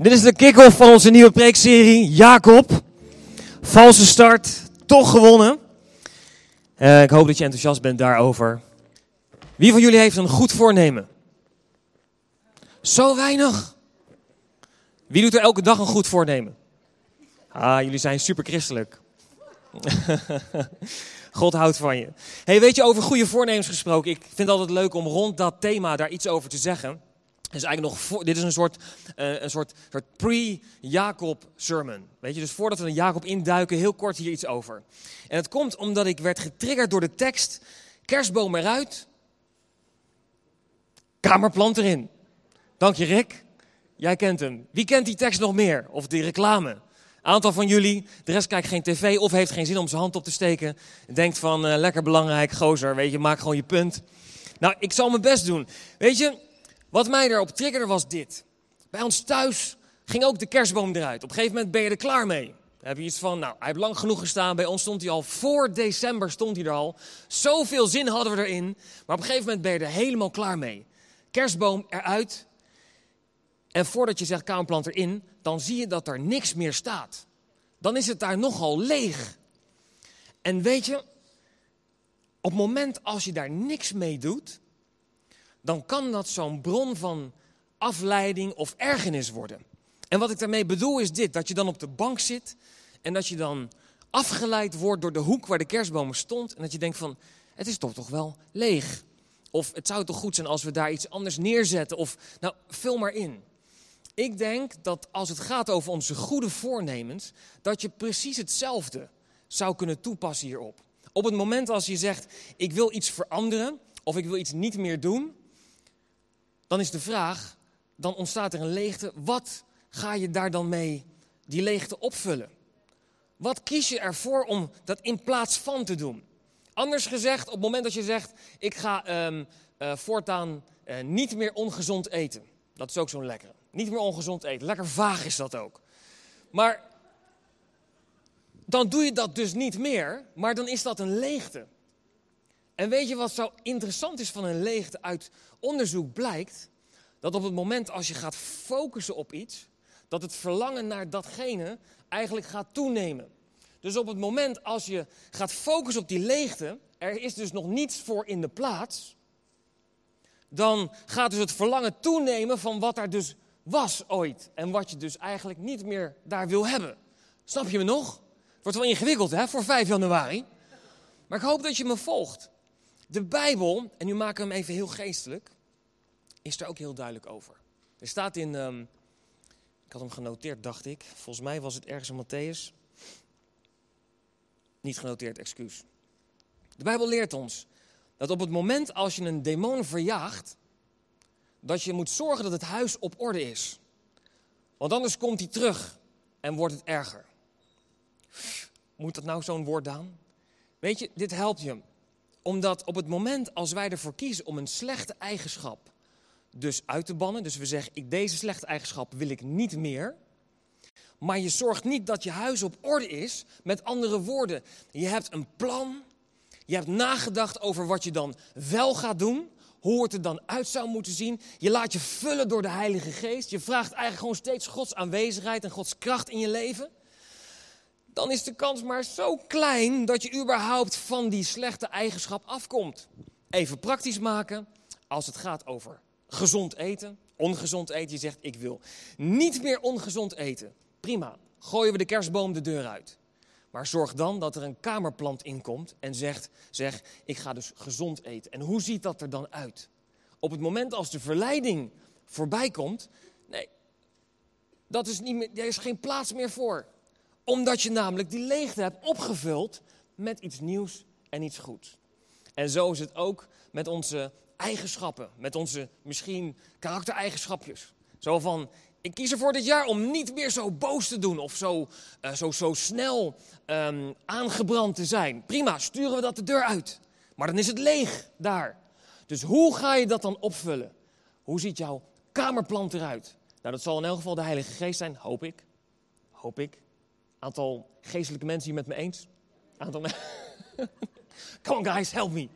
Dit is de kick-off van onze nieuwe preekserie. Jacob. Valse start. Toch gewonnen. Uh, ik hoop dat je enthousiast bent daarover. Wie van jullie heeft een goed voornemen? Zo weinig. Wie doet er elke dag een goed voornemen? Ah, jullie zijn super christelijk. God houdt van je. Hey, weet je, over goede voornemens gesproken. Ik vind het altijd leuk om rond dat thema daar iets over te zeggen. Dus eigenlijk nog voor, dit is een soort, uh, een soort, soort pre-Jacob sermon. Weet je, dus voordat we een Jacob induiken, heel kort hier iets over. En het komt omdat ik werd getriggerd door de tekst: kerstboom eruit, kamerplant erin. Dank je, Rick. Jij kent hem. Wie kent die tekst nog meer? Of die reclame? Aantal van jullie, de rest kijkt geen tv of heeft geen zin om zijn hand op te steken. Denkt van, uh, lekker belangrijk, gozer, weet je, maak gewoon je punt. Nou, ik zal mijn best doen. Weet je, wat mij erop triggerde was dit. Bij ons thuis ging ook de kerstboom eruit. Op een gegeven moment ben je er klaar mee. Dan heb je iets van, nou, hij heeft lang genoeg gestaan. Bij ons stond hij al, voor december stond hij er al. Zoveel zin hadden we erin. Maar op een gegeven moment ben je er helemaal klaar mee. Kerstboom eruit. En voordat je zegt kamerplant erin, dan zie je dat er niks meer staat. Dan is het daar nogal leeg. En weet je, op het moment als je daar niks mee doet, dan kan dat zo'n bron van afleiding of ergernis worden. En wat ik daarmee bedoel is dit: dat je dan op de bank zit en dat je dan afgeleid wordt door de hoek waar de kerstboom stond. En dat je denkt van, het is toch toch wel leeg. Of het zou toch goed zijn als we daar iets anders neerzetten. Of, nou, vul maar in. Ik denk dat als het gaat over onze goede voornemens, dat je precies hetzelfde zou kunnen toepassen hierop. Op het moment als je zegt, ik wil iets veranderen of ik wil iets niet meer doen, dan is de vraag, dan ontstaat er een leegte. Wat ga je daar dan mee die leegte opvullen? Wat kies je ervoor om dat in plaats van te doen? Anders gezegd, op het moment dat je zegt, ik ga um, uh, voortaan uh, niet meer ongezond eten. Dat is ook zo'n lekkere. Niet meer ongezond eten. Lekker vaag is dat ook. Maar dan doe je dat dus niet meer, maar dan is dat een leegte. En weet je wat zo interessant is van een leegte? Uit onderzoek blijkt dat op het moment als je gaat focussen op iets, dat het verlangen naar datgene eigenlijk gaat toenemen. Dus op het moment als je gaat focussen op die leegte, er is dus nog niets voor in de plaats, dan gaat dus het verlangen toenemen van wat er dus was ooit. En wat je dus eigenlijk niet meer daar wil hebben. Snap je me nog? Het wordt wel ingewikkeld hè, voor 5 januari. Maar ik hoop dat je me volgt. De Bijbel, en nu maken we hem even heel geestelijk, is er ook heel duidelijk over. Er staat in, um, ik had hem genoteerd dacht ik, volgens mij was het ergens in Matthäus. Niet genoteerd, excuus. De Bijbel leert ons dat op het moment als je een demon verjaagt, dat je moet zorgen dat het huis op orde is. Want anders komt hij terug en wordt het erger. Moet dat nou zo'n woord, Daan? Weet je, dit helpt je. Omdat op het moment als wij ervoor kiezen om een slechte eigenschap dus uit te bannen, dus we zeggen, ik, deze slechte eigenschap wil ik niet meer. Maar je zorgt niet dat je huis op orde is. Met andere woorden, je hebt een plan. Je hebt nagedacht over wat je dan wel gaat doen hoe het er dan uit zou moeten zien. Je laat je vullen door de Heilige Geest. Je vraagt eigenlijk gewoon steeds Gods aanwezigheid en Gods kracht in je leven. Dan is de kans maar zo klein dat je überhaupt van die slechte eigenschap afkomt. Even praktisch maken als het gaat over gezond eten, ongezond eten. Je zegt ik wil niet meer ongezond eten. Prima, gooien we de kerstboom de deur uit. Maar zorg dan dat er een kamerplant inkomt en zegt, zeg, ik ga dus gezond eten. En hoe ziet dat er dan uit? Op het moment als de verleiding voorbij komt, nee, dat is niet meer, er is geen plaats meer voor. Omdat je namelijk die leegte hebt opgevuld met iets nieuws en iets goeds. En zo is het ook met onze eigenschappen, met onze misschien karaktereigenschapjes. Zo van, ik kies ervoor dit jaar om niet meer zo boos te doen of zo, uh, zo, zo snel um, aangebrand te zijn. Prima, sturen we dat de deur uit. Maar dan is het leeg daar. Dus hoe ga je dat dan opvullen? Hoe ziet jouw kamerplan eruit? Nou, dat zal in elk geval de Heilige Geest zijn, hoop ik. Hoop ik. Aantal geestelijke mensen hier met me eens? Aantal Come on guys, help me.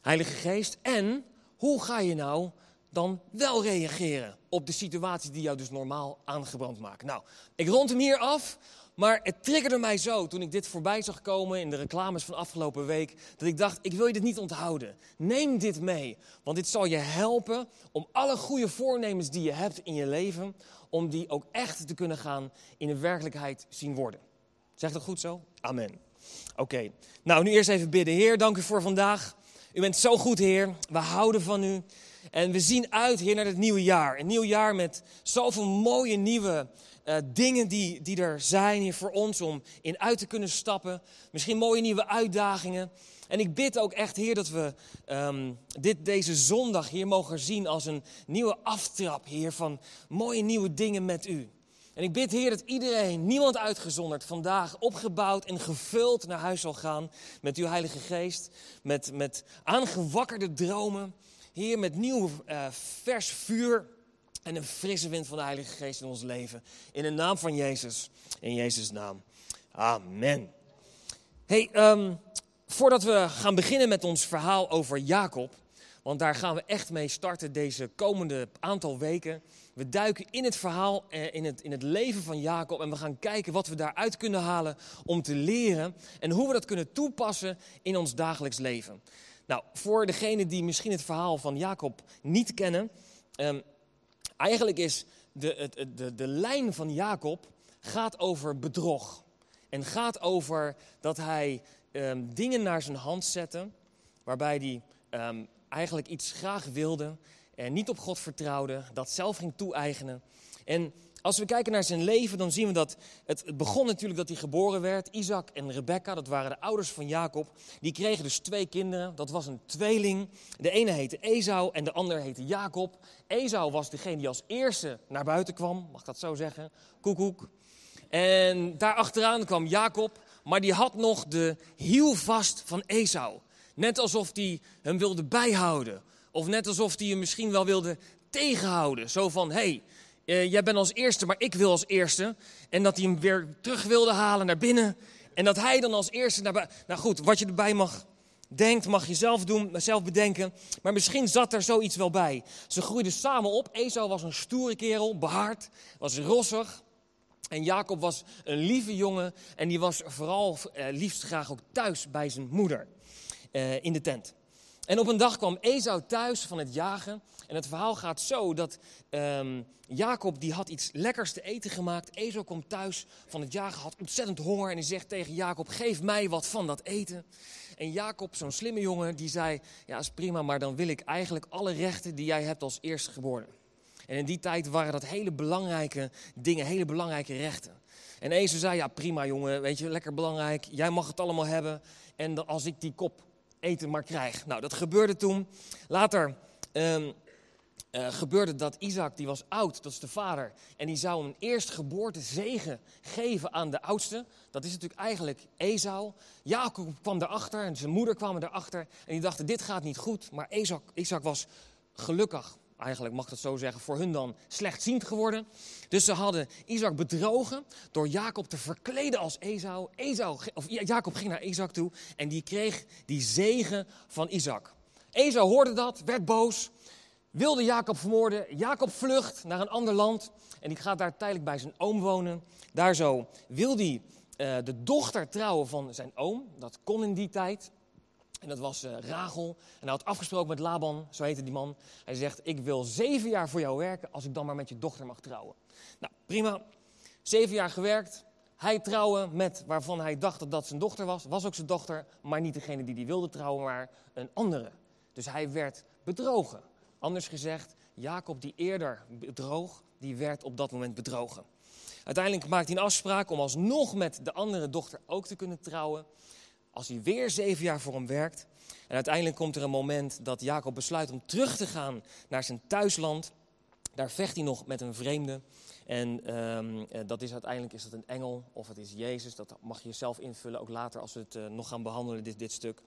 Heilige Geest. En hoe ga je nou dan wel reageren op de situatie die jou dus normaal aangebrand maakt? Nou, ik rond hem hier af, maar het triggerde mij zo toen ik dit voorbij zag komen in de reclames van afgelopen week, dat ik dacht, ik wil je dit niet onthouden. Neem dit mee, want dit zal je helpen om alle goede voornemens die je hebt in je leven, om die ook echt te kunnen gaan in de werkelijkheid zien worden. Zegt dat goed zo? Amen. Oké, nou nu eerst even bidden. Heer, dank u voor vandaag. U bent zo goed, Heer. We houden van u. En we zien uit, Heer, naar het nieuwe jaar. Een nieuw jaar met zoveel mooie nieuwe uh, dingen die, die er zijn hier voor ons om in uit te kunnen stappen. Misschien mooie nieuwe uitdagingen. En ik bid ook echt, Heer, dat we um, dit deze zondag hier mogen zien als een nieuwe aftrap, Heer, van mooie nieuwe dingen met u. En ik bid, Heer, dat iedereen, niemand uitgezonderd, vandaag opgebouwd en gevuld naar huis zal gaan met uw Heilige Geest. Met, met aangewakkerde dromen. Heer, met nieuw uh, vers vuur en een frisse wind van de Heilige Geest in ons leven. In de naam van Jezus. In Jezus' naam. Amen. Hey, um, voordat we gaan beginnen met ons verhaal over Jacob. Want daar gaan we echt mee starten deze komende aantal weken. We duiken in het verhaal, eh, in het, in het leven van Jacob. En we gaan kijken wat we daaruit kunnen halen om te leren. En hoe we dat kunnen toepassen in ons dagelijks leven. Nou, voor degenen die misschien het verhaal van Jacob niet kennen. Um, eigenlijk is de, de, de, de lijn van Jacob gaat over bedrog. En gaat over dat hij um, dingen naar zijn hand zette. Waarbij hij um, eigenlijk iets graag wilde en niet op God vertrouwde, dat zelf ging toe-eigenen. En als we kijken naar zijn leven, dan zien we dat het, het, begon natuurlijk dat hij geboren werd. Isaac en Rebecca, dat waren de ouders van Jacob. Die kregen dus twee kinderen. Dat was een tweeling. De ene heette Esau en de andere heette Jacob. Esau was degene die als eerste naar buiten kwam, mag dat zo zeggen. Koekoek. En daarachteraan kwam Jacob, maar die had nog de hiel vast van Esau. Net alsof hij hem wilde bijhouden. Of net alsof hij hem misschien wel wilde tegenhouden. Zo van, hé, hey, uh, jij bent als eerste, maar ik wil als eerste. En dat hij hem weer terug wilde halen naar binnen. En dat hij dan als eerste naar. Nou goed, wat je erbij mag denkt, mag je zelf doen, zelf bedenken. Maar misschien zat er zoiets wel bij. Ze groeiden samen op. Esau was een stoere kerel, behaard, was rossig. En Jacob was een lieve jongen en die was vooral uh, liefst graag ook thuis bij zijn moeder uh, in de tent. En op een dag kwam Esau thuis van het jagen. En het verhaal gaat zo dat um, Jacob die had iets lekkers te eten gemaakt. Esau komt thuis van het jagen, had ontzettend honger. En hij zegt tegen Jacob, geef mij wat van dat eten. En Jacob, zo'n slimme jongen, die zei, ja is prima, maar dan wil ik eigenlijk alle rechten die jij hebt als eerstgeboren. En in die tijd waren dat hele belangrijke dingen, hele belangrijke rechten. En Esau zei, ja prima jongen, weet je, lekker belangrijk. Jij mag het allemaal hebben. En als ik die kop eten maar krijg. Nou, dat gebeurde toen. Later um, uh, gebeurde dat Isaac, die was oud, dat is de vader. En die zou een eerstgeboorte zegen geven aan de oudste. Dat is natuurlijk eigenlijk Esau. Jacob kwam daarachter en zijn moeder kwam erachter. En die dachten, dit gaat niet goed. Maar Isaac was gelukkig eigenlijk mag dat zo zeggen, voor hun dan slechtziend geworden. Dus ze hadden Isaac bedrogen door Jacob te verkleden als Esau. Esau of Jacob ging naar Isaac toe en die kreeg die zegen van Isaac. Esau hoorde dat, werd boos, wilde Jacob vermoorden. Jacob vlucht naar een ander land en die gaat daar tijdelijk bij zijn oom wonen. Daar zo wil hij uh, de dochter trouwen van zijn oom. Dat kon in die tijd. En dat was uh, Rachel. En hij had afgesproken met Laban, zo heette die man. Hij zegt, ik wil zeven jaar voor jou werken als ik dan maar met je dochter mag trouwen. Nou, prima. Zeven jaar gewerkt. Hij trouwen met waarvan hij dacht dat dat zijn dochter was. Was ook zijn dochter, maar niet degene die hij wilde trouwen, maar een andere. Dus hij werd bedrogen. Anders gezegd, Jacob die eerder bedroog, die werd op dat moment bedrogen. Uiteindelijk maakt hij een afspraak om alsnog met de andere dochter ook te kunnen trouwen als hij weer zeven jaar voor hem werkt. En uiteindelijk komt er een moment dat Jacob besluit om terug te gaan naar zijn thuisland. Daar vecht hij nog met een vreemde. En um, dat is uiteindelijk is dat een engel of het is Jezus. Dat mag je zelf invullen, ook later als we het uh, nog gaan behandelen, dit, dit stuk.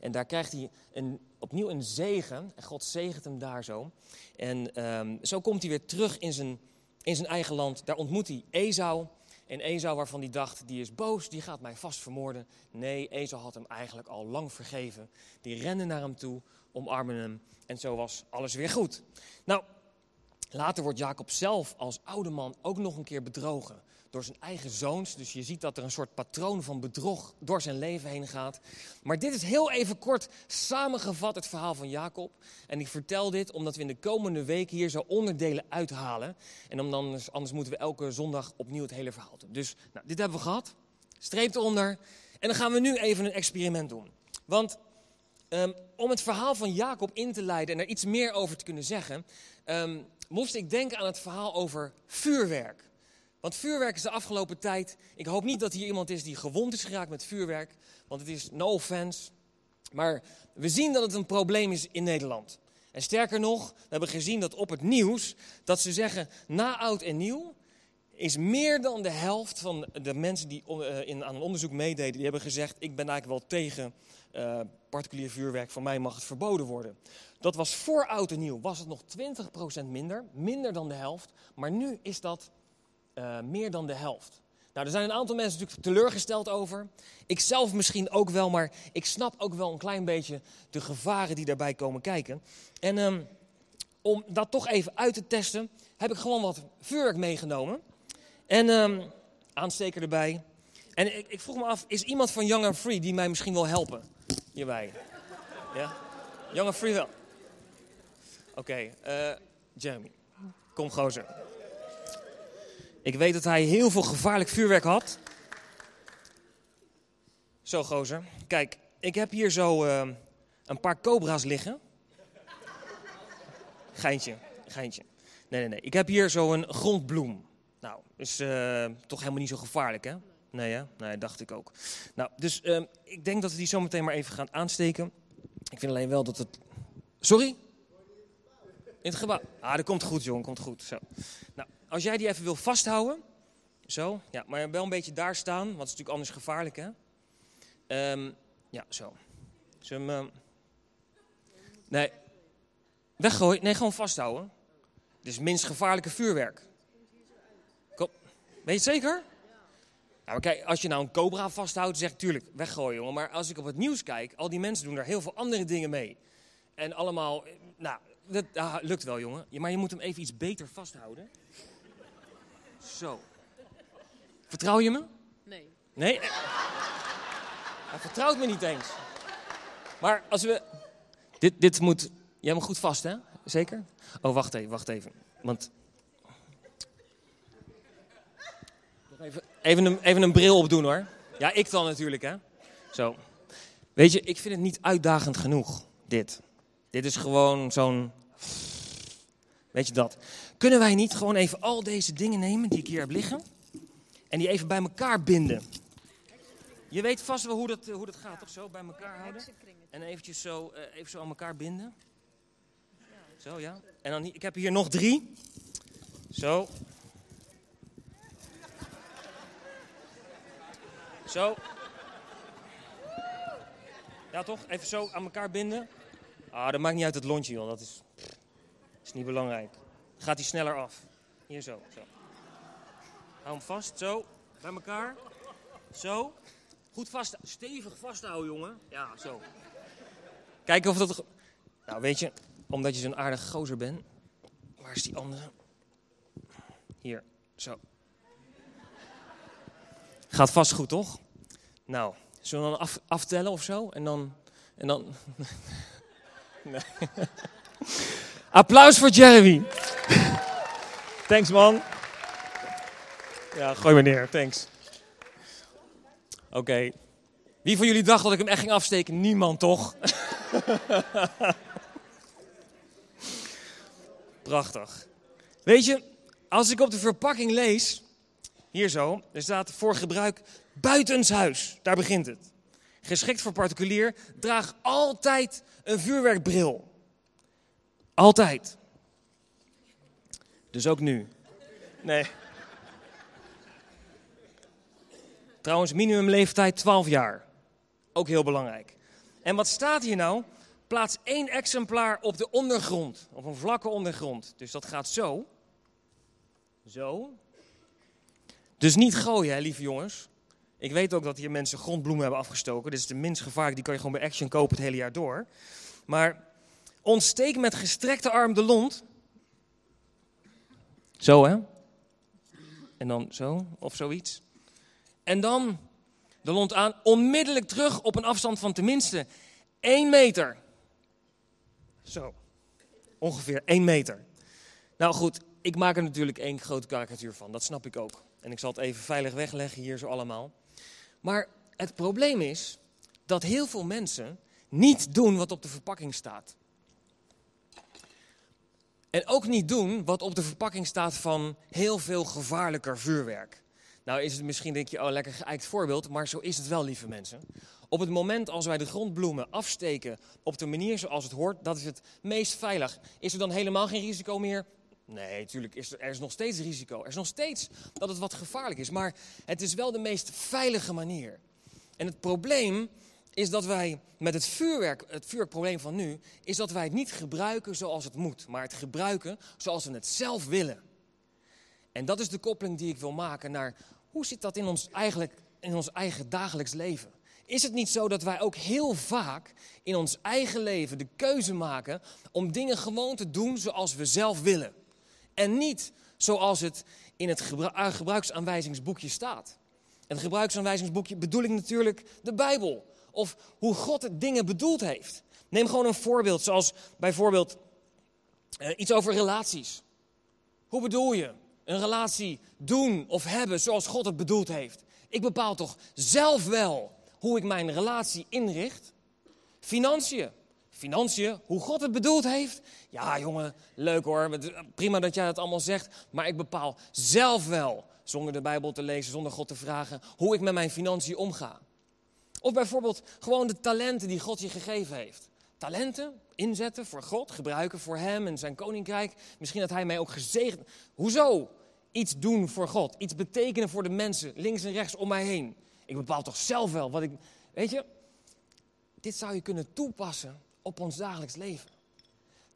En daar krijgt hij een, opnieuw een zegen. En God zegent hem daar zo. En um, zo komt hij weer terug in zijn, in zijn eigen land. Daar ontmoet hij Esau. En Esau waarvan hij dacht, die is boos, die gaat mij vast vermoorden. Nee, Esau had hem eigenlijk al lang vergeven. Die rende naar hem toe, omarmen hem. En zo was alles weer goed. Nou, later wordt Jacob zelf als oude man ook nog een keer bedrogen door zijn eigen zoons. Dus je ziet dat er een soort patroon van bedrog door zijn leven heen gaat. Maar dit is heel even kort samengevat het verhaal van Jacob. En ik vertel dit omdat we in de komende weken hier zo onderdelen uithalen. En om dan, anders moeten we elke zondag opnieuw het hele verhaal doen. Dus nou, dit hebben we gehad. Streep eronder. En dan gaan we nu even een experiment doen. Want um, om het verhaal van Jacob in te leiden en er iets meer over te kunnen zeggen, um, moest ik denken aan het verhaal over vuurwerk. Want vuurwerk is de afgelopen tijd. Ik hoop niet dat hier iemand is die gewond is geraakt met vuurwerk. Want het is no offense. Maar we zien dat het een probleem is in Nederland. En sterker nog, we hebben gezien dat op het nieuws. dat ze zeggen na oud en nieuw. is meer dan de helft van de mensen die in, aan een onderzoek meededen. die hebben gezegd: Ik ben eigenlijk wel tegen uh, particulier vuurwerk. Voor mij mag het verboden worden. Dat was voor oud en nieuw. Was het nog 20% minder. Minder dan de helft. Maar nu is dat uh, meer dan de helft. Nou, er zijn een aantal mensen natuurlijk teleurgesteld over. Ik zelf misschien ook wel, maar ik snap ook wel een klein beetje de gevaren die daarbij komen kijken. En um, om dat toch even uit te testen, heb ik gewoon wat vuurwerk meegenomen. En um, aansteker erbij. En ik, ik, vroeg me af, is iemand van Young and Free die mij misschien wil helpen hierbij? Ja? Young and Free wel. Oké, okay, uh, Jeremy, kom gozer. Ik weet dat hij heel veel gevaarlijk vuurwerk had. Zo, gozer. Kijk, ik heb hier zo uh, een paar cobra's liggen. Geintje, geintje. Nee, nee, nee. Ik heb hier zo een grondbloem. Nou, is uh, toch helemaal niet zo gevaarlijk, hè? Nee, hè? Nee, dacht ik ook. Nou, dus uh, ik denk dat we die zo meteen maar even gaan aansteken. Ik vind alleen wel dat het... Sorry? In het gebouw. Ah, dat komt goed, jongen. Komt goed. Zo. Nou, als jij die even wil vasthouden. Zo, ja, maar wel een beetje daar staan, want het is natuurlijk anders gevaarlijk, hè? Um, ja, zo. Hem... Nee, weggooien? Nee, gewoon vasthouden. Dit is minst gevaarlijke vuurwerk. Kom. Weet je het zeker? Maar kijk, als je nou een cobra vasthoudt, zeg ik tuurlijk weggooien, jongen. Maar als ik op het nieuws kijk, al die mensen doen daar heel veel andere dingen mee. En allemaal, nou, dat ah, lukt wel, jongen. Maar je moet hem even iets beter vasthouden. Zo. Vertrouw je me? Nee. Nee? Hij vertrouwt me niet eens. Maar als we... Dit, dit moet... Jij hem goed vast, hè? Zeker? Oh, wacht even, wacht even. Want... Even, even, een, even een bril opdoen, hoor. Ja, ik dan natuurlijk, hè? Zo. Weet je, ik vind het niet uitdagend genoeg, dit. Dit is gewoon zo'n... Weet je dat? Kunnen wij niet gewoon even al deze dingen nemen die ik hier heb liggen en die even bij elkaar binden? Je weet vast wel hoe dat, hoe dat gaat, toch? Zo bij elkaar houden. En eventjes zo, uh, even zo aan elkaar binden. Zo, ja. En dan, ik heb hier nog drie. Zo. Zo. Ja, toch? Even zo aan elkaar binden. Ah, dat maakt niet uit het lontje, joh. Dat is, is niet belangrijk gaat hij sneller af. Hier zo, zo. Hou hem vast, zo. Bij elkaar. Zo. Goed vast, stevig vasthouden, jongen. Ja, zo. Kijken of dat... Nou, weet je, omdat je zo'n aardige gozer bent. Waar is die andere? Hier, zo. Gaat vast goed, toch? Nou, zullen we dan af, aftellen of zo? En dan... En dan... nee. Applaus voor Jeremy. Thanks, man. Ja, gooi me neer. Thanks. Oké. Wie van jullie dacht dat ik hem echt ging afsteken? Niemand, toch? Prachtig. Weet je, als ik op de verpakking lees, hier zo, er staat voor gebruik buitenshuis. Daar begint het. Geschikt voor particulier, draag altijd een vuurwerkbril. Altijd. Dus ook nu. Nee. Trouwens, minimumleeftijd 12 jaar. Ook heel belangrijk. En wat staat hier nou? Plaats één exemplaar op de ondergrond. Op een vlakke ondergrond. Dus dat gaat zo. Zo. Dus niet gooien, hè, lieve jongens. Ik weet ook dat hier mensen grondbloemen hebben afgestoken. Dit is de minst gevaarlijk. Die kan je gewoon bij Action kopen het hele jaar door. Maar Ontsteek met gestrekte arm de lont. Zo hè? En dan zo, of zoiets. En dan de lont aan, onmiddellijk terug op een afstand van tenminste 1 meter. Zo, ongeveer 1 meter. Nou goed, ik maak er natuurlijk één grote karikatuur van, dat snap ik ook. En ik zal het even veilig wegleggen hier zo allemaal. Maar het probleem is dat heel veel mensen niet doen wat op de verpakking staat. En ook niet doen wat op de verpakking staat van heel veel gevaarlijker vuurwerk. Nou is het misschien, denk je, oh lekker geëikt voorbeeld, maar zo is het wel, lieve mensen. Op het moment als wij de grondbloemen afsteken op de manier zoals het hoort, dat is het meest veilig. Is er dan helemaal geen risico meer? Nee, natuurlijk is er, er is nog steeds risico. Er is nog steeds dat het wat gevaarlijk is, maar het is wel de meest veilige manier. En het probleem is dat wij met het vuurwerk, het vuurwerkprobleem van nu, is dat wij het niet gebruiken zoals het moet, maar het gebruiken zoals we het zelf willen. En dat is de koppeling die ik wil maken naar hoe zit dat in ons, eigenlijk, in ons eigen dagelijks leven? Is het niet zo dat wij ook heel vaak in ons eigen leven de keuze maken om dingen gewoon te doen zoals we zelf willen? En niet zoals het in het gebruiksaanwijzingsboekje staat. Het gebruiksaanwijzingsboekje bedoel ik natuurlijk de Bijbel. Of hoe God dingen bedoeld heeft. Neem gewoon een voorbeeld, zoals bijvoorbeeld eh, iets over relaties. Hoe bedoel je een relatie doen of hebben zoals God het bedoeld heeft? Ik bepaal toch zelf wel hoe ik mijn relatie inricht? Financiën. Financiën, hoe God het bedoeld heeft? Ja, jongen, leuk hoor. Prima dat jij dat allemaal zegt. Maar ik bepaal zelf wel, zonder de Bijbel te lezen, zonder God te vragen, hoe ik met mijn financiën omga. Of bijvoorbeeld gewoon de talenten die God je gegeven heeft. Talenten inzetten voor God, gebruiken voor Hem en zijn koninkrijk. Misschien dat Hij mij ook gezegend. Hoezo? Iets doen voor God, iets betekenen voor de mensen links en rechts om mij heen. Ik bepaal toch zelf wel wat ik. Weet je, dit zou je kunnen toepassen op ons dagelijks leven.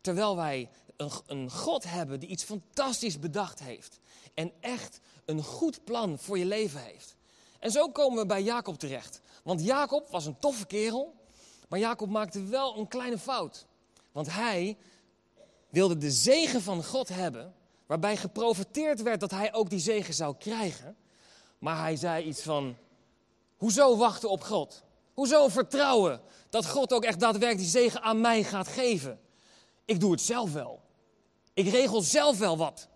Terwijl wij een, een God hebben die iets fantastisch bedacht heeft. En echt een goed plan voor je leven heeft. En zo komen we bij Jacob terecht. Want Jacob was een toffe kerel, maar Jacob maakte wel een kleine fout. Want hij wilde de zegen van God hebben, waarbij geprofiteerd werd dat hij ook die zegen zou krijgen. Maar hij zei iets van, hoezo wachten op God? Hoezo vertrouwen dat God ook echt daadwerkelijk die zegen aan mij gaat geven? Ik doe het zelf wel. Ik regel zelf wel wat.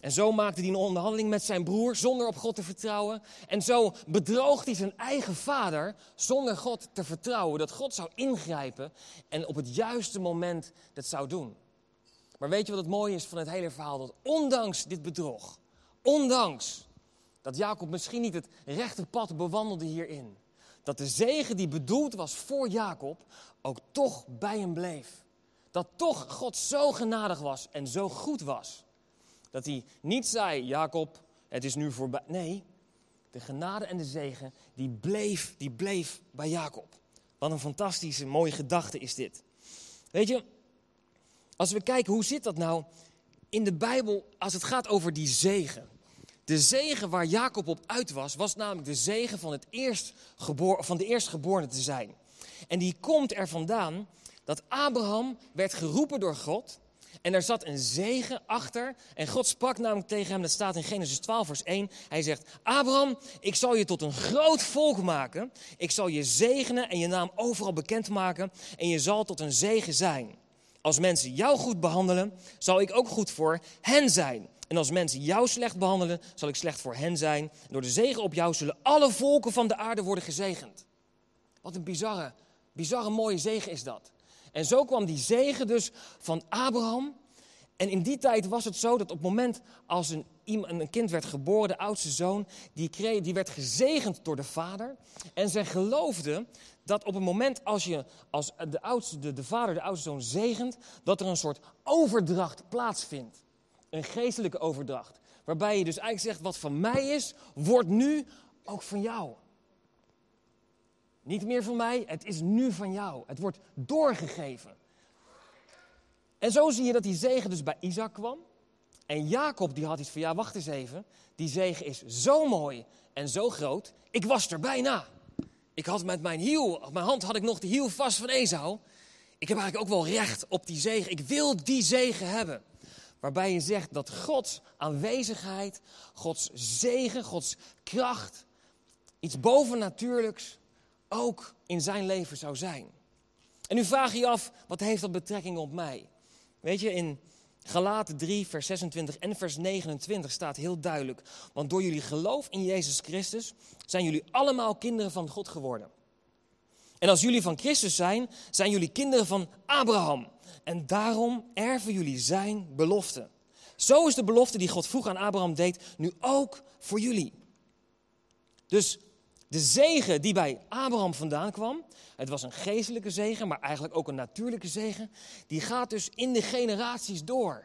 En zo maakte hij een onderhandeling met zijn broer zonder op God te vertrouwen. En zo bedroog hij zijn eigen vader zonder God te vertrouwen. Dat God zou ingrijpen en op het juiste moment dat zou doen. Maar weet je wat het mooie is van het hele verhaal? Dat ondanks dit bedrog, ondanks dat Jacob misschien niet het rechte pad bewandelde hierin, dat de zegen die bedoeld was voor Jacob ook toch bij hem bleef. Dat toch God zo genadig was en zo goed was. Dat hij niet zei, Jacob, het is nu voorbij. Nee, de genade en de zegen, die bleef, die bleef bij Jacob. Wat een fantastische, mooie gedachte is dit. Weet je, als we kijken, hoe zit dat nou in de Bijbel als het gaat over die zegen? De zegen waar Jacob op uit was, was namelijk de zegen van, het eerstgeboren, van de eerstgeborene te zijn. En die komt er vandaan dat Abraham werd geroepen door God en er zat een zegen achter. En God sprak namelijk tegen hem, dat staat in Genesis 12, vers 1. Hij zegt, Abraham, ik zal je tot een groot volk maken. Ik zal je zegenen en je naam overal bekend maken. En je zal tot een zegen zijn. Als mensen jou goed behandelen, zal ik ook goed voor hen zijn. En als mensen jou slecht behandelen, zal ik slecht voor hen zijn. door de zegen op jou zullen alle volken van de aarde worden gezegend. Wat een bizarre, bizarre mooie zegen is dat. En zo kwam die zegen dus van Abraham. En in die tijd was het zo dat op het moment als een, een kind werd geboren, de oudste zoon, die, die werd gezegend door de vader. En zij geloofden dat op het moment als je als de, oudste, de, de vader de oudste zoon zegent, dat er een soort overdracht plaatsvindt. Een geestelijke overdracht. Waarbij je dus eigenlijk zegt, wat van mij is, wordt nu ook van jou. Niet meer van mij, het is nu van jou. Het wordt doorgegeven. En zo zie je dat die zegen dus bij Isaac kwam. En Jacob die had iets van, ja wacht eens even. Die zegen is zo mooi en zo groot. Ik was er bijna. Ik had met mijn hiel, mijn hand had ik nog de hiel vast van Esau. ik heb eigenlijk ook wel recht op die zegen. Ik wil die zegen hebben. Waarbij je zegt dat Gods aanwezigheid, Gods zegen, Gods kracht, iets bovennatuurlijks ook in zijn leven zou zijn. En nu vraag je je af, wat heeft dat betrekking op mij? Weet je, in Galaten 3, vers 26 en vers 29 staat heel duidelijk. Want door jullie geloof in Jezus Christus zijn jullie allemaal kinderen van God geworden. En als jullie van Christus zijn, zijn jullie kinderen van Abraham. En daarom erven jullie zijn belofte. Zo is de belofte die God vroeg aan Abraham deed, nu ook voor jullie. Dus de zegen die bij Abraham vandaan kwam, het was een geestelijke zegen, maar eigenlijk ook een natuurlijke zegen, die gaat dus in de generaties door.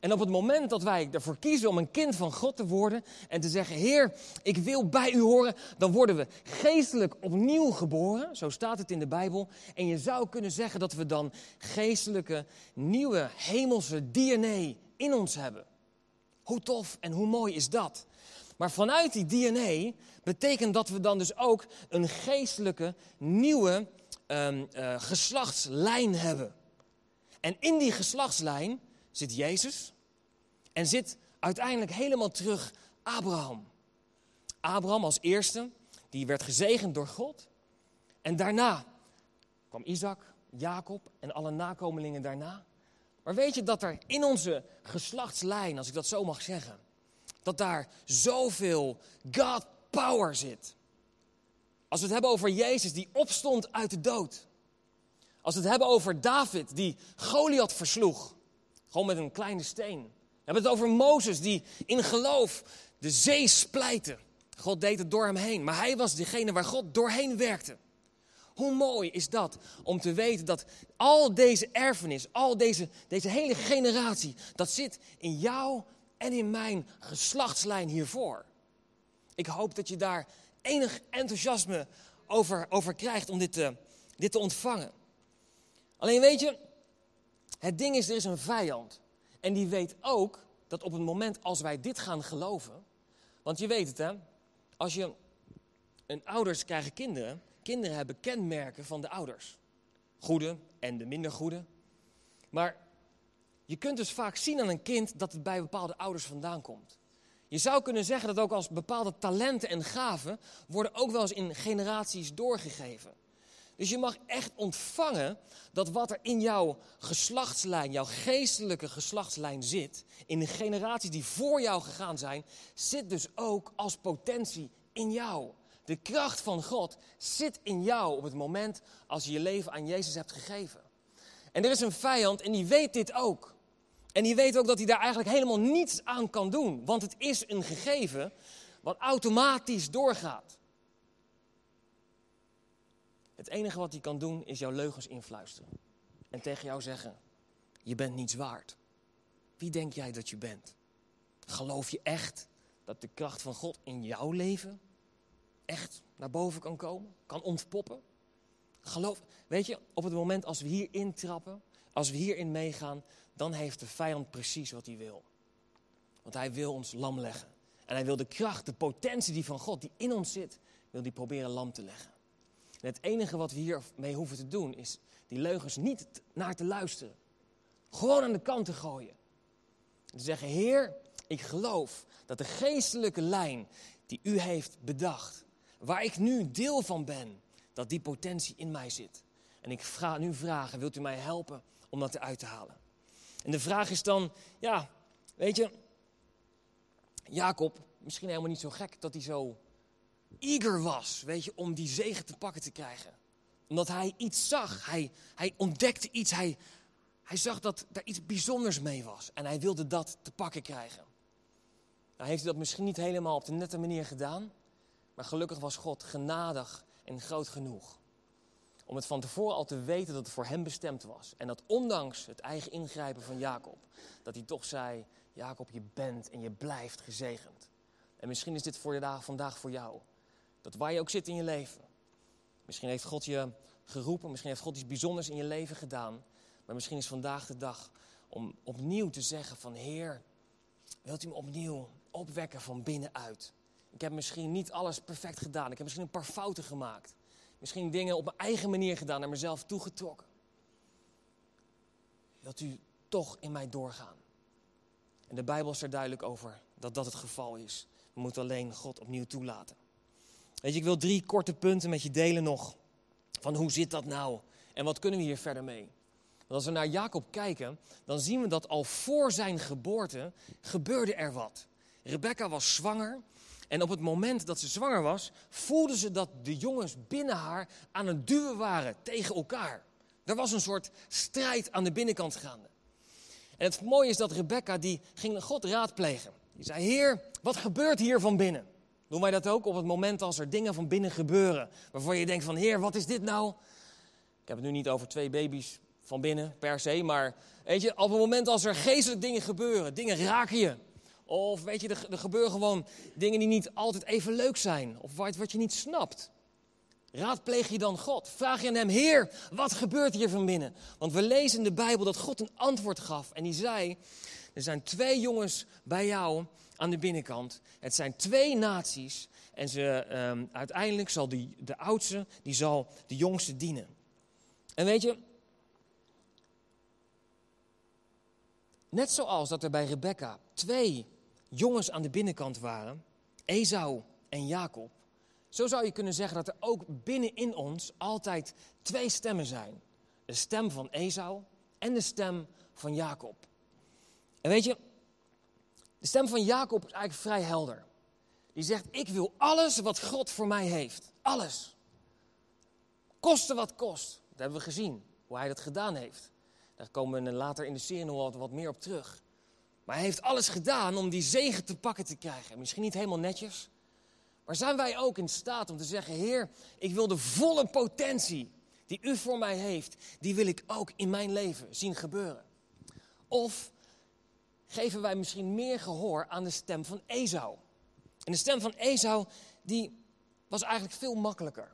En op het moment dat wij ervoor kiezen om een kind van God te worden en te zeggen: Heer, ik wil bij u horen, dan worden we geestelijk opnieuw geboren. Zo staat het in de Bijbel. En je zou kunnen zeggen dat we dan geestelijke, nieuwe, hemelse DNA in ons hebben. Hoe tof en hoe mooi is dat? Maar vanuit die DNA betekent dat we dan dus ook een geestelijke, nieuwe um, uh, geslachtslijn hebben. En in die geslachtslijn zit Jezus en zit uiteindelijk helemaal terug Abraham. Abraham als eerste, die werd gezegend door God. En daarna kwam Isaac, Jacob en alle nakomelingen daarna. Maar weet je dat er in onze geslachtslijn, als ik dat zo mag zeggen, dat daar zoveel God power zit. Als we het hebben over Jezus die opstond uit de dood. Als we het hebben over David die Goliath versloeg. Gewoon met een kleine steen. We hebben het over Mozes die in geloof de zee splijtte. God deed het door hem heen. Maar hij was degene waar God doorheen werkte. Hoe mooi is dat om te weten dat al deze erfenis, al deze, deze hele generatie, dat zit in jou en in mijn geslachtslijn hiervoor. Ik hoop dat je daar enig enthousiasme over, over krijgt om dit te, dit te ontvangen. Alleen weet je, het ding is, er is een vijand. En die weet ook dat op het moment als wij dit gaan geloven. Want je weet het hè, als je een ouders krijgen kinderen. Kinderen hebben kenmerken van de ouders. Goede en de minder goede. Maar je kunt dus vaak zien aan een kind dat het bij bepaalde ouders vandaan komt. Je zou kunnen zeggen dat ook als bepaalde talenten en gaven worden ook wel eens in generaties doorgegeven. Dus je mag echt ontvangen dat wat er in jouw geslachtslijn, jouw geestelijke geslachtslijn zit, in de generaties die voor jou gegaan zijn, zit dus ook als potentie in jou. De kracht van God zit in jou op het moment als je je leven aan Jezus hebt gegeven. En er is een vijand en die weet dit ook. En die weet ook dat hij daar eigenlijk helemaal niets aan kan doen. Want het is een gegeven wat automatisch doorgaat. Het enige wat hij kan doen is jouw leugens influisteren. En tegen jou zeggen, je bent niets waard. Wie denk jij dat je bent? Geloof je echt dat de kracht van God in jouw leven echt naar boven kan komen? Kan ontpoppen? Geloof, weet je, op het moment als we hier intrappen, als we hierin meegaan, dan heeft de vijand precies wat hij wil. Want hij wil ons lam leggen. En hij wil de kracht, de potentie die van God, die in ons zit, wil die proberen lam te leggen. En het enige wat we hiermee hoeven te doen, is die leugens niet naar te luisteren. Gewoon aan de kant te gooien. En te zeggen, Heer, ik geloof dat de geestelijke lijn die u heeft bedacht, waar ik nu deel van ben, dat die potentie in mij zit. En ik ga nu vragen, wilt u mij helpen om dat eruit te halen? En de vraag is dan, ja, weet je, Jacob, misschien helemaal niet zo gek dat hij zo eager was, weet je, om die zegen te pakken te krijgen. Omdat hij iets zag, hij, hij ontdekte iets, hij, hij zag dat er iets bijzonders mee was. En hij wilde dat te pakken krijgen. Nou heeft hij dat misschien niet helemaal op de nette manier gedaan. Maar gelukkig was God genadig en groot genoeg. Om het van tevoren al te weten dat het voor hem bestemd was. En dat ondanks het eigen ingrijpen van Jacob, dat hij toch zei: Jacob, je bent en je blijft gezegend. En misschien is dit voor je vandaag voor jou. Dat waar je ook zit in je leven. Misschien heeft God je geroepen, misschien heeft God iets bijzonders in je leven gedaan. Maar misschien is vandaag de dag om opnieuw te zeggen van Heer, wilt u me opnieuw opwekken van binnenuit? Ik heb misschien niet alles perfect gedaan. Ik heb misschien een paar fouten gemaakt. Misschien dingen op mijn eigen manier gedaan, naar mezelf toegetrokken. wilt u toch in mij doorgaan? En de Bijbel is er duidelijk over dat dat het geval is. We moeten alleen God opnieuw toelaten. Weet je, ik wil drie korte punten met je delen nog. Van hoe zit dat nou? En wat kunnen we hier verder mee? Want als we naar Jacob kijken, dan zien we dat al voor zijn geboorte gebeurde er wat. Rebecca was zwanger. En op het moment dat ze zwanger was, voelde ze dat de jongens binnen haar aan het duwen waren tegen elkaar. Er was een soort strijd aan de binnenkant gaande. En het mooie is dat Rebecca, die ging God raadplegen. Die zei, Heer, wat gebeurt hier van binnen? Doen wij dat ook op het moment als er dingen van binnen gebeuren, waarvan je denkt van, Heer, wat is dit nou? Ik heb het nu niet over twee baby's van binnen per se, maar weet je, op het moment als er geestelijk dingen gebeuren, dingen raken je. Of weet je, er, gebeuren gewoon dingen die niet altijd even leuk zijn, of wat, wat je niet snapt. Raadpleeg je dan God? Vraag je aan hem, Heer, wat gebeurt hier van binnen? Want we lezen in de Bijbel dat God een antwoord gaf en die zei, er zijn twee jongens bij jou aan de binnenkant. Het zijn twee naties. En ze, ehm, uiteindelijk zal die, de oudste, die zal de jongste dienen. En weet je, net zoals dat er bij Rebecca twee jongens aan de binnenkant waren, Esau en Jacob, zo zou je kunnen zeggen dat er ook binnenin ons altijd twee stemmen zijn. De stem van Esau en de stem van Jacob. En weet je, de stem van Jacob is eigenlijk vrij helder. Die zegt, ik wil alles wat God voor mij heeft. Alles. Koste wat kost. Dat hebben we gezien, hoe hij dat gedaan heeft. Daar komen we later in de serie nog wat, wat meer op terug. Maar hij heeft alles gedaan om die zegen te pakken te krijgen. Misschien niet helemaal netjes. Maar zijn wij ook in staat om te zeggen, Heer, ik wil de volle potentie die u voor mij heeft, die wil ik ook in mijn leven zien gebeuren. Of geven wij misschien meer gehoor aan de stem van Esau. En de stem van Esau, die was eigenlijk veel makkelijker.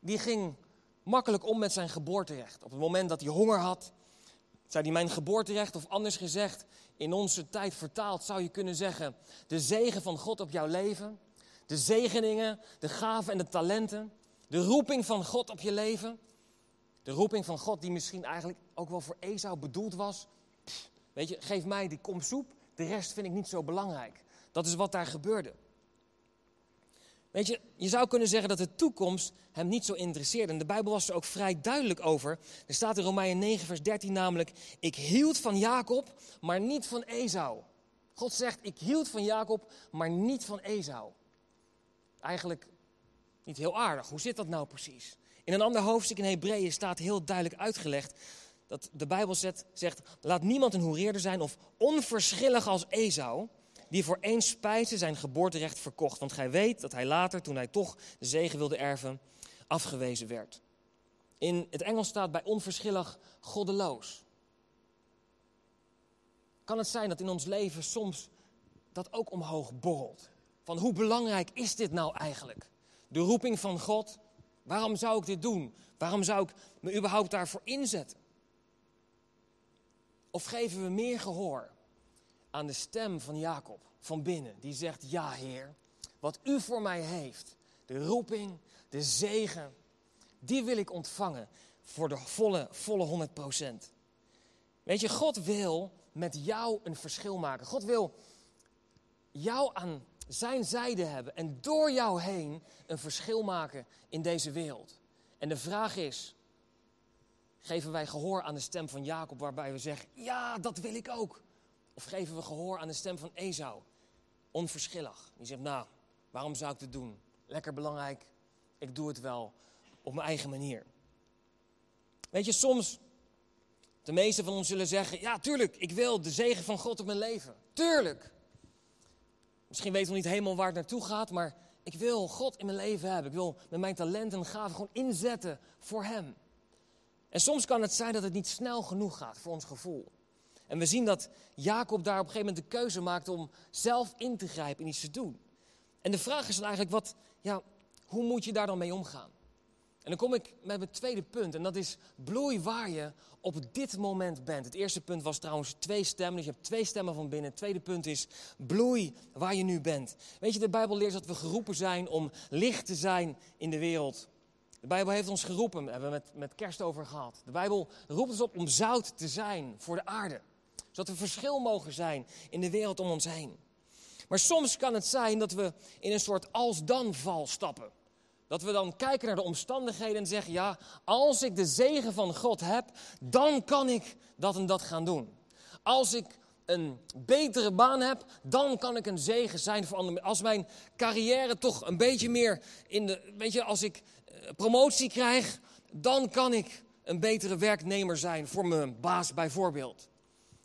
Die ging makkelijk om met zijn geboorterecht. Op het moment dat hij honger had, zei hij mijn geboorterecht, of anders gezegd, in onze tijd vertaald zou je kunnen zeggen, de zegen van God op jouw leven, de zegeningen, de gaven en de talenten, de roeping van God op je leven, de roeping van God die misschien eigenlijk ook wel voor Esau bedoeld was, Weet je, geef mij die kom soep, de rest vind ik niet zo belangrijk. Dat is wat daar gebeurde. Weet je, je zou kunnen zeggen dat de toekomst hem niet zo interesseerde. En de Bijbel was er ook vrij duidelijk over. Er staat in Romeinen 9, vers 13 namelijk: Ik hield van Jacob, maar niet van Esau. God zegt: Ik hield van Jacob, maar niet van Esau. Eigenlijk niet heel aardig. Hoe zit dat nou precies? In een ander hoofdstuk in Hebreeën staat heel duidelijk uitgelegd dat de Bijbel zegt, laat niemand een hoereerder zijn of onverschillig als Esau, die voor één spijze zijn geboorterecht verkocht. Want gij weet dat hij later, toen hij toch de zegen wilde erven, afgewezen werd. In het Engels staat bij onverschillig goddeloos. Kan het zijn dat in ons leven soms dat ook omhoog borrelt? Van hoe belangrijk is dit nou eigenlijk? De roeping van God, waarom zou ik dit doen? Waarom zou ik me überhaupt daarvoor inzetten? Of geven we meer gehoor aan de stem van Jacob van binnen, die zegt: Ja, Heer, wat u voor mij heeft, de roeping, de zegen, die wil ik ontvangen voor de volle, volle 100%. Weet je, God wil met jou een verschil maken. God wil jou aan zijn zijde hebben en door jou heen een verschil maken in deze wereld. En de vraag is, Geven wij gehoor aan de stem van Jacob waarbij we zeggen, ja, dat wil ik ook. Of geven we gehoor aan de stem van Esau, onverschillig. Die zegt, nou, waarom zou ik dit doen? Lekker belangrijk, ik doe het wel op mijn eigen manier. Weet je, soms, de meesten van ons zullen zeggen, ja, tuurlijk, ik wil de zegen van God op mijn leven. Tuurlijk. Misschien weten we niet helemaal waar het naartoe gaat, maar ik wil God in mijn leven hebben. Ik wil met mijn talenten en gaven gewoon inzetten voor Hem. En soms kan het zijn dat het niet snel genoeg gaat voor ons gevoel. En we zien dat Jacob daar op een gegeven moment de keuze maakt om zelf in te grijpen en iets te doen. En de vraag is dan eigenlijk, wat, ja, hoe moet je daar dan mee omgaan? En dan kom ik met mijn tweede punt en dat is bloei waar je op dit moment bent. Het eerste punt was trouwens twee stemmen, dus je hebt twee stemmen van binnen. Het tweede punt is bloei waar je nu bent. Weet je, de Bijbel leert dat we geroepen zijn om licht te zijn in de wereld. De Bijbel heeft ons geroepen, hebben we met, met kerst over gehad. De Bijbel roept ons op om zout te zijn voor de aarde. Zodat we verschil mogen zijn in de wereld om ons heen. Maar soms kan het zijn dat we in een soort als-dan-val stappen. Dat we dan kijken naar de omstandigheden en zeggen: ja, als ik de zegen van God heb, dan kan ik dat en dat gaan doen. Als ik een betere baan heb, dan kan ik een zegen zijn voor anderen. Als mijn carrière toch een beetje meer in de. Weet je, als ik eh, promotie krijg, dan kan ik een betere werknemer zijn voor mijn baas bijvoorbeeld.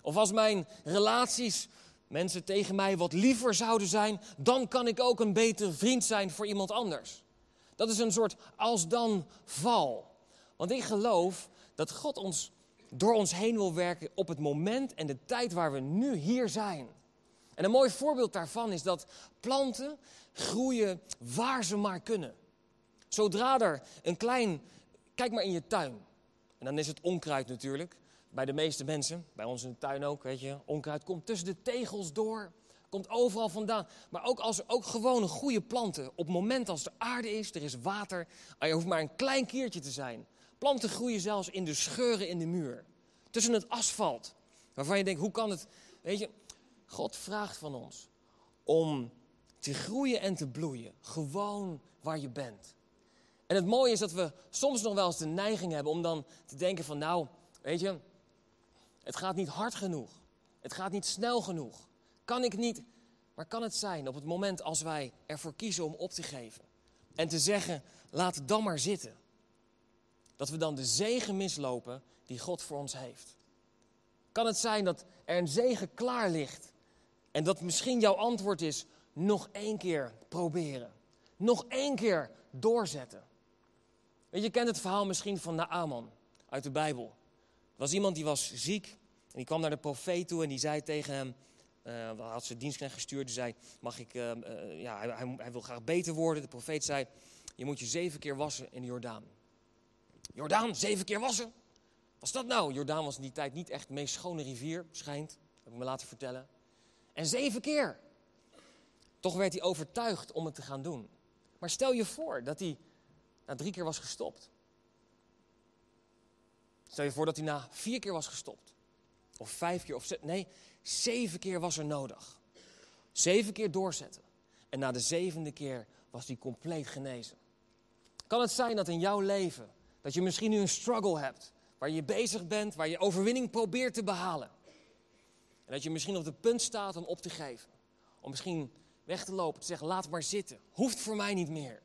Of als mijn relaties mensen tegen mij wat liever zouden zijn, dan kan ik ook een betere vriend zijn voor iemand anders. Dat is een soort als-dan val. Want ik geloof dat God ons door ons heen wil werken op het moment en de tijd waar we nu hier zijn. En een mooi voorbeeld daarvan is dat planten groeien waar ze maar kunnen. Zodra er een klein, kijk maar in je tuin. En dan is het onkruid natuurlijk bij de meeste mensen, bij ons in de tuin ook, weet je, onkruid komt tussen de tegels door, komt overal vandaan. Maar ook als er ook gewone goede planten, op het moment als er aarde is, er is water, je hoeft maar een klein kiertje te zijn. Planten groeien zelfs in de scheuren in de muur, tussen het asfalt, waarvan je denkt, hoe kan het, weet je, God vraagt van ons om te groeien en te bloeien, gewoon waar je bent. En het mooie is dat we soms nog wel eens de neiging hebben om dan te denken van nou, weet je, het gaat niet hard genoeg. Het gaat niet snel genoeg. Kan ik niet. Maar kan het zijn op het moment als wij ervoor kiezen om op te geven en te zeggen: laat het dan maar zitten, dat we dan de zegen mislopen die God voor ons heeft? Kan het zijn dat er een zegen klaar ligt en dat misschien jouw antwoord is: nog één keer proberen, nog één keer doorzetten? Weet je, kent het verhaal misschien van Naaman uit de Bijbel. Er was iemand die was ziek die kwam naar de profeet toe en die zei tegen hem, uh, had ze dienstknecht gestuurd, die zei, mag ik, uh, uh, ja, hij, hij, wil graag beter worden. De profeet zei, je moet je zeven keer wassen in de Jordaan. Jordaan, zeven keer wassen? Wat is dat nou? Jordaan was in die tijd niet echt de meest schone rivier, schijnt, heb ik me laten vertellen. En zeven keer. Toch werd hij overtuigd om het te gaan doen. Maar stel je voor dat hij na drie keer was gestopt. Stel je voor dat hij na vier keer was gestopt. Of vijf keer, of zes, nee, zeven keer was er nodig. Zeven keer doorzetten. En na de zevende keer was hij compleet genezen. Kan het zijn dat in jouw leven, dat je misschien nu een struggle hebt, waar je bezig bent, waar je overwinning probeert te behalen. En dat je misschien op het punt staat om op te geven. Om misschien weg te lopen, te zeggen, laat maar zitten. Hoeft voor mij niet meer.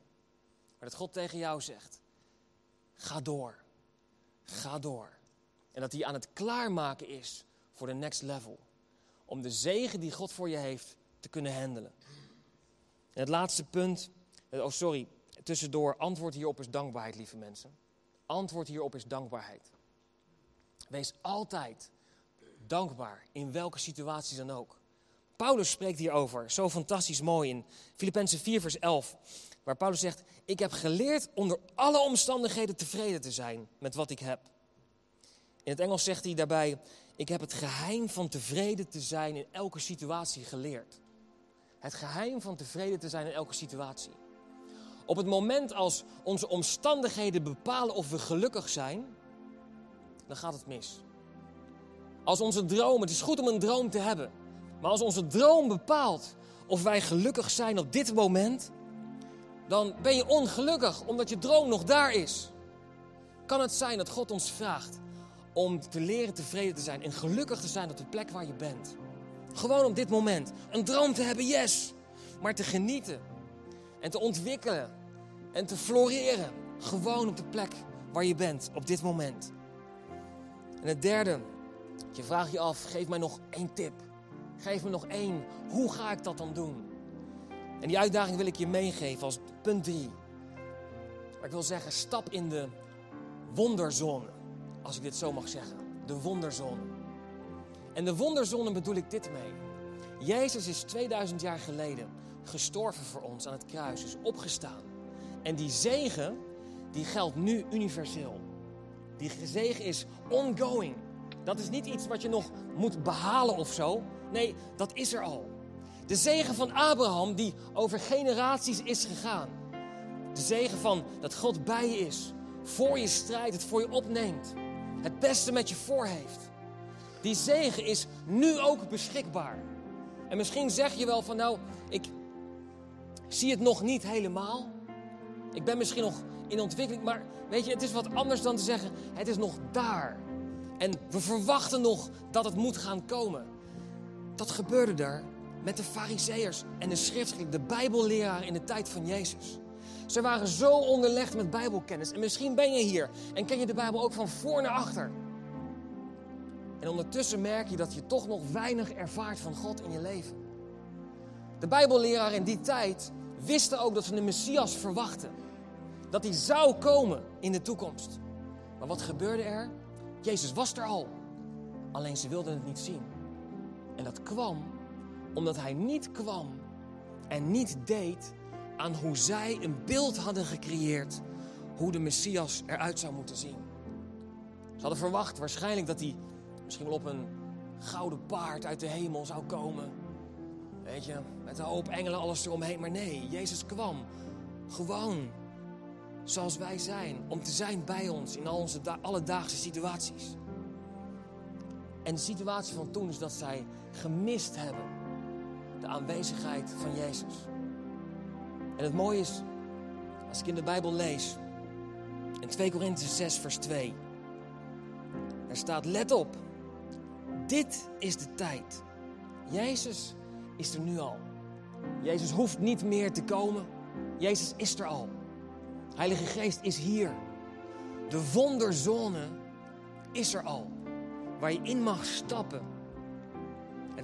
Maar dat God tegen jou zegt, ga door. Ga door. En dat hij aan het klaarmaken is voor de next level. Om de zegen die God voor je heeft te kunnen handelen. En het laatste punt, eh, oh sorry, tussendoor, antwoord hierop is dankbaarheid, lieve mensen. Antwoord hierop is dankbaarheid. Wees altijd dankbaar, in welke situatie dan ook. Paulus spreekt hierover, zo fantastisch mooi in Filippenzen 4, vers 11. Waar Paulus zegt, ik heb geleerd onder alle omstandigheden tevreden te zijn met wat ik heb. In het Engels zegt hij daarbij, ik heb het geheim van tevreden te zijn in elke situatie geleerd. Het geheim van tevreden te zijn in elke situatie. Op het moment als onze omstandigheden bepalen of we gelukkig zijn, dan gaat het mis. Als onze droom, het is goed om een droom te hebben, maar als onze droom bepaalt of wij gelukkig zijn op dit moment, dan ben je ongelukkig omdat je droom nog daar is. Kan het zijn dat God ons vraagt om te leren tevreden te zijn en gelukkig te zijn op de plek waar je bent? Gewoon op dit moment. Een droom te hebben, yes. Maar te genieten en te ontwikkelen en te floreren. Gewoon op de plek waar je bent op dit moment. En het derde, je vraagt je af, geef mij nog één tip. Geef me nog één. Hoe ga ik dat dan doen? En die uitdaging wil ik je meegeven als punt 3. Maar ik wil zeggen, stap in de wonderzone. Als ik dit zo mag zeggen. De wonderzone. En de wonderzone bedoel ik dit mee. Jezus is 2000 jaar geleden gestorven voor ons aan het kruis, is opgestaan. En die zegen, die geldt nu universeel. Die zegen is ongoing. Dat is niet iets wat je nog moet behalen of zo. Nee, dat is er al. De zegen van Abraham die over generaties is gegaan. De zegen van dat God bij je is. Voor je strijdt, het voor je opneemt. Het beste met je voor heeft. Die zegen is nu ook beschikbaar. En misschien zeg je wel van nou, ik zie het nog niet helemaal. Ik ben misschien nog in ontwikkeling, maar weet je, het is wat anders dan te zeggen, het is nog daar. En we verwachten nog dat het moet gaan komen. Dat gebeurde er met de fariseërs en de schriftgeleerden, de bijbelleraar in de tijd van Jezus. Ze waren zo onderlegd met bijbelkennis. En misschien ben je hier en ken je de Bijbel ook van voor naar achter. En ondertussen merk je dat je toch nog weinig ervaart van God in je leven. De bijbelleraar in die tijd wisten ook dat ze een Messias verwachten. Dat hij zou komen in de toekomst. Maar wat gebeurde er? Jezus was er al. Alleen ze wilden het niet zien. En dat kwam omdat hij niet kwam en niet deed aan hoe zij een beeld hadden gecreëerd hoe de Messias eruit zou moeten zien. Ze hadden verwacht waarschijnlijk dat hij misschien wel op een gouden paard uit de hemel zou komen. Weet je, met een hoop engelen alles eromheen. Maar nee, Jezus kwam gewoon zoals wij zijn. Om te zijn bij ons in al onze alledaagse situaties. En de situatie van toen is dat zij gemist hebben de aanwezigheid van Jezus. En het mooie is, als ik in de Bijbel lees, in 2 Korinthe 6, vers 2, er staat: Let op, dit is de tijd. Jezus is er nu al. Jezus hoeft niet meer te komen. Jezus is er al. Heilige Geest is hier. De wonderzone is er al. Waar je in mag stappen.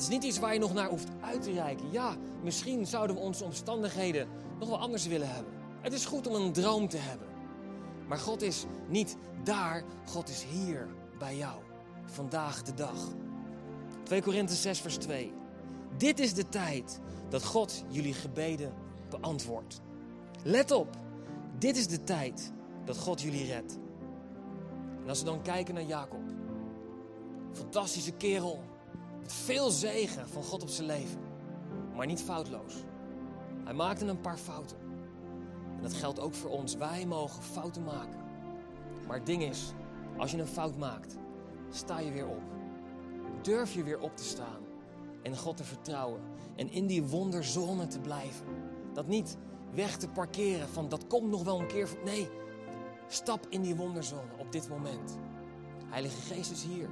Het is niet iets waar je nog naar hoeft uit te reiken. Ja, misschien zouden we onze omstandigheden nog wel anders willen hebben. Het is goed om een droom te hebben. Maar God is niet daar, God is hier bij jou. Vandaag de dag. 2 Korinthe 6 vers 2. Dit is de tijd dat God jullie gebeden beantwoordt. Let op, dit is de tijd dat God jullie redt. En als we dan kijken naar Jacob. Fantastische kerel. Veel zegen van God op zijn leven. Maar niet foutloos. Hij maakte een paar fouten. En dat geldt ook voor ons. Wij mogen fouten maken. Maar het ding is, als je een fout maakt, sta je weer op. Durf je weer op te staan en God te vertrouwen. En in die wonderzone te blijven. Dat niet weg te parkeren van dat komt nog wel een keer. Nee, stap in die wonderzone op dit moment. Heilige Geest is hier.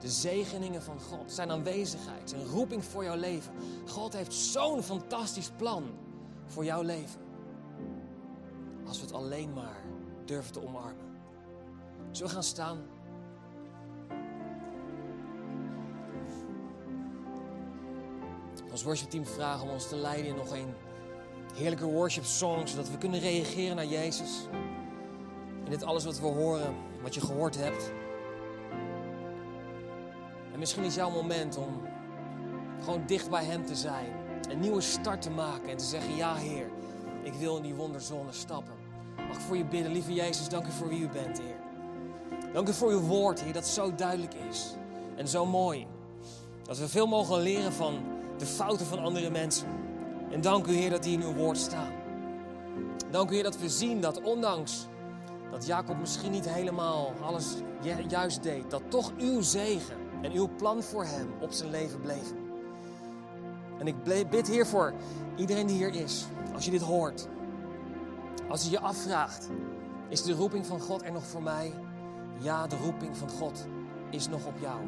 De zegeningen van God, zijn aanwezigheid, zijn roeping voor jouw leven. God heeft zo'n fantastisch plan voor jouw leven. Als we het alleen maar durven te omarmen. Zullen we gaan staan? Als worshipteam vragen om ons te leiden in nog een heerlijke worship song, zodat we kunnen reageren naar Jezus. In dit alles wat we horen, wat je gehoord hebt. En misschien is jouw moment om gewoon dicht bij Hem te zijn. Een nieuwe start te maken en te zeggen, ja Heer, ik wil in die wonderzone stappen. Mag ik voor je bidden, lieve Jezus, dank u voor wie u bent, Heer. Dank u voor uw woord, Heer, dat zo duidelijk is en zo mooi. Dat we veel mogen leren van de fouten van andere mensen. En dank u, Heer, dat die in uw woord staan. Dank u, Heer, dat we zien dat ondanks dat Jacob misschien niet helemaal alles juist deed, dat toch uw zegen en uw plan voor hem op zijn leven bleven. En ik bid, Heer, voor iedereen die hier is, als je dit hoort, als je je afvraagt, is de roeping van God er nog voor mij? Ja, de roeping van God is nog op jou.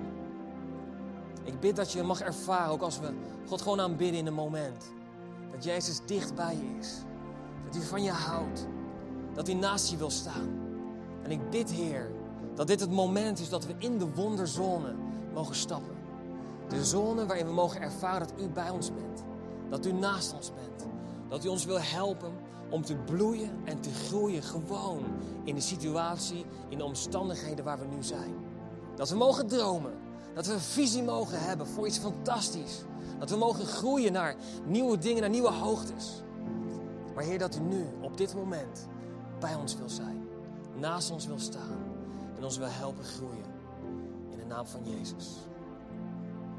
Ik bid dat je mag ervaren, ook als we God gewoon aanbidden in een moment. Dat Jezus dicht bij je is. Dat hij van je houdt. Dat hij naast je wil staan. En ik bid, Heer, dat dit het moment is dat we in de wonderzone mogen stappen. De zone waarin we mogen ervaren dat u bij ons bent. Dat u naast ons bent. Dat u ons wil helpen om te bloeien en te groeien gewoon in de situatie, in de omstandigheden waar we nu zijn. Dat we mogen dromen dat we een visie mogen hebben voor iets fantastisch. Dat we mogen groeien naar nieuwe dingen, naar nieuwe hoogtes. Maar Heer, dat u nu, op dit moment, bij ons wil zijn. Naast ons wil staan. En ons wil helpen groeien. Naam van Jezus.